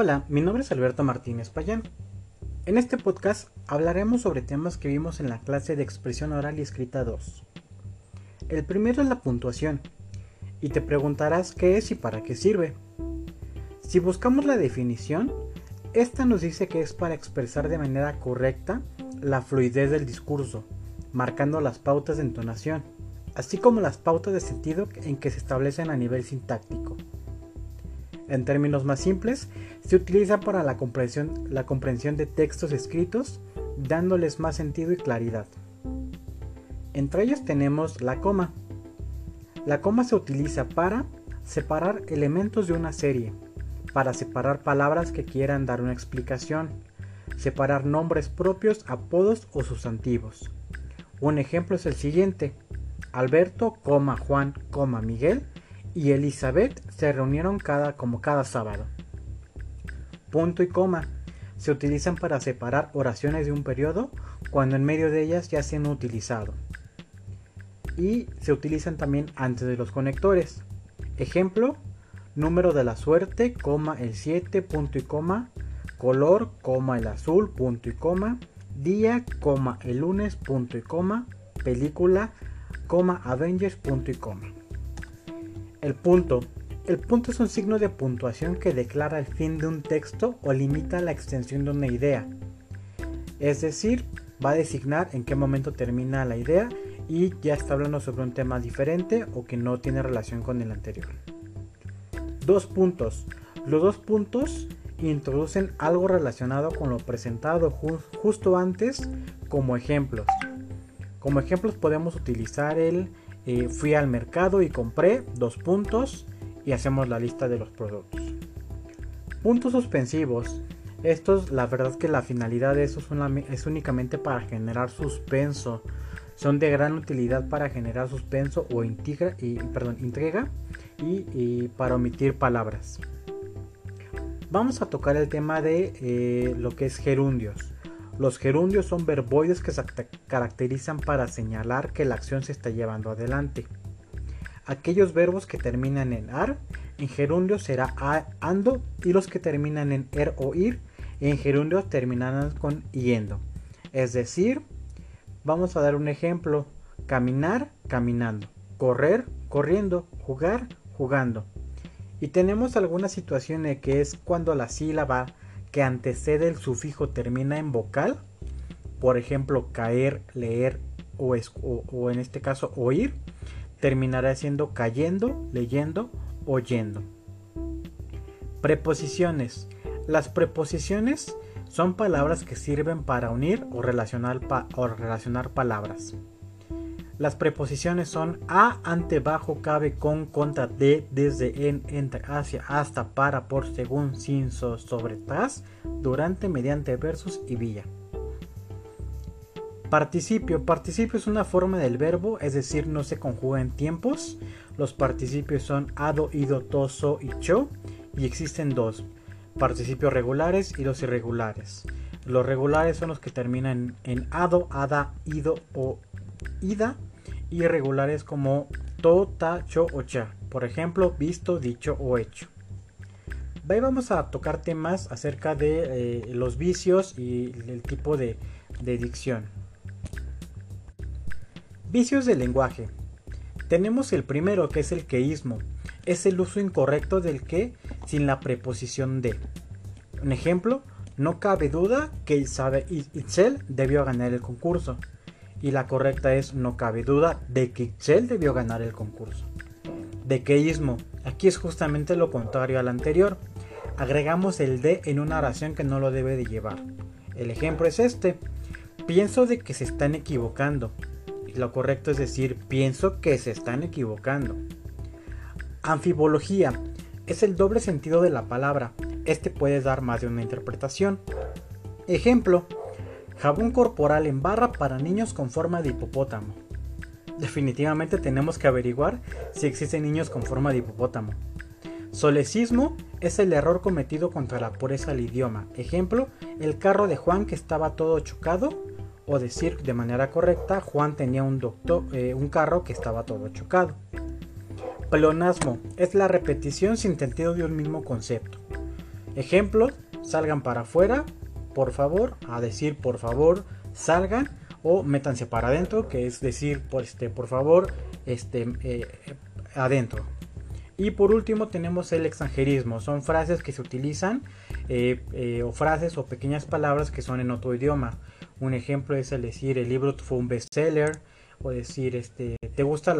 Hola, mi nombre es Alberto Martínez Payán. En este podcast hablaremos sobre temas que vimos en la clase de expresión oral y escrita 2. El primero es la puntuación, y te preguntarás qué es y para qué sirve. Si buscamos la definición, esta nos dice que es para expresar de manera correcta la fluidez del discurso, marcando las pautas de entonación, así como las pautas de sentido en que se establecen a nivel sintáctico. En términos más simples, se utiliza para la comprensión, de textos escritos, dándoles más sentido y claridad. Entre ellos tenemos la coma. La coma se utiliza para separar elementos de una serie, para separar palabras que quieran dar una explicación, separar nombres propios, apodos o sustantivos. Un ejemplo es el siguiente. Alberto, Juan, Miguel y Elizabeth se reunieron cada, como cada sábado. Punto y coma se utilizan para separar oraciones de un periodo cuando en medio de ellas ya se han utilizado. Y se utilizan también antes de los conectores. Ejemplo, número de la suerte, coma el 7, punto y coma, color, coma el azul, punto y coma, día, coma el lunes, punto y coma, película, coma Avengers, punto y coma. El punto. El punto es un signo de puntuación que declara el fin de un texto o limita la extensión de una idea. Es decir, va a designar en qué momento termina la idea y ya está hablando sobre un tema diferente o que no tiene relación con el anterior. Dos puntos. Los dos puntos introducen algo relacionado con lo presentado justo antes como ejemplos. Como ejemplos podemos utilizar el fui al mercado y compré dos puntos y hacemos la lista de los productos. Puntos suspensivos. Estos, la verdad que la finalidad de eso es, únicamente para generar suspenso. Son de gran utilidad para generar suspenso o integra, perdón, entrega y, para omitir palabras. Vamos a tocar el tema de eh, lo que es gerundios. Los gerundios son verboides que se caracterizan para señalar que la acción se está llevando adelante. Aquellos verbos que terminan en ar, en gerundio será ando, y los que terminan en er o ir, en gerundio terminarán con yendo. Es decir, vamos a dar un ejemplo: caminar, caminando, correr, corriendo, jugar, jugando. Y tenemos alguna situación que es cuando la sílaba que antecede el sufijo termina en vocal, por ejemplo, caer, leer o, o, en este caso oír, terminará siendo cayendo, leyendo, oyendo. Preposiciones. Las preposiciones son palabras que sirven para unir o relacionar, o relacionar palabras. Las preposiciones son a, ante, bajo, cabe, con, contra, de, desde, en, entre, hacia, hasta, para, por, según, sin, so, sobre, tras, durante, mediante, versus y vía. Participio. Participio es una forma del verbo, es decir, no se conjuga en tiempos. Los participios son ado, ido, toso y cho. Y existen dos, participios regulares y los irregulares. Los regulares son los que terminan en ado, ada, ido o ida irregulares como to, ta, cho o cha. Por ejemplo, visto, dicho o hecho. Ahí vamos a tocar temas acerca de eh, los vicios y el tipo de, dicción. Vicios del lenguaje. Tenemos el primero que es el queísmo. Es el uso incorrecto del que sin la preposición de. Un ejemplo, no cabe duda que Itzel debió ganar el concurso y la correcta es no cabe duda de que Excel debió ganar el concurso. Dequeísmo. Aquí es justamente lo contrario al anterior. Agregamos el de en una oración que no lo debe de llevar. El ejemplo es este. Pienso de que se están equivocando. Y lo correcto es decir pienso que se están equivocando. Anfibología. Es el doble sentido de la palabra. Este puede dar más de una interpretación. Ejemplo. Jabón corporal en barra para niños con forma de hipopótamo. Definitivamente tenemos que averiguar si existen niños con forma de hipopótamo. Solecismo es el error cometido contra la pureza del idioma. Ejemplo, el carro de Juan que estaba todo chocado. O decir de manera correcta, Juan tenía un, doctor, eh, un carro que estaba todo chocado. Pleonasmo es la repetición sin sentido de un mismo concepto. Ejemplos, salgan para afuera, por favor, a decir por favor, salgan o métanse para adentro, que es decir, por, este, por favor, este, eh, adentro. Y por último tenemos el extranjerismo, son frases que se utilizan eh, eh, o frases o pequeñas palabras que son en otro idioma. Un ejemplo es el decir el libro fue un bestseller o decir este, ¿te gusta la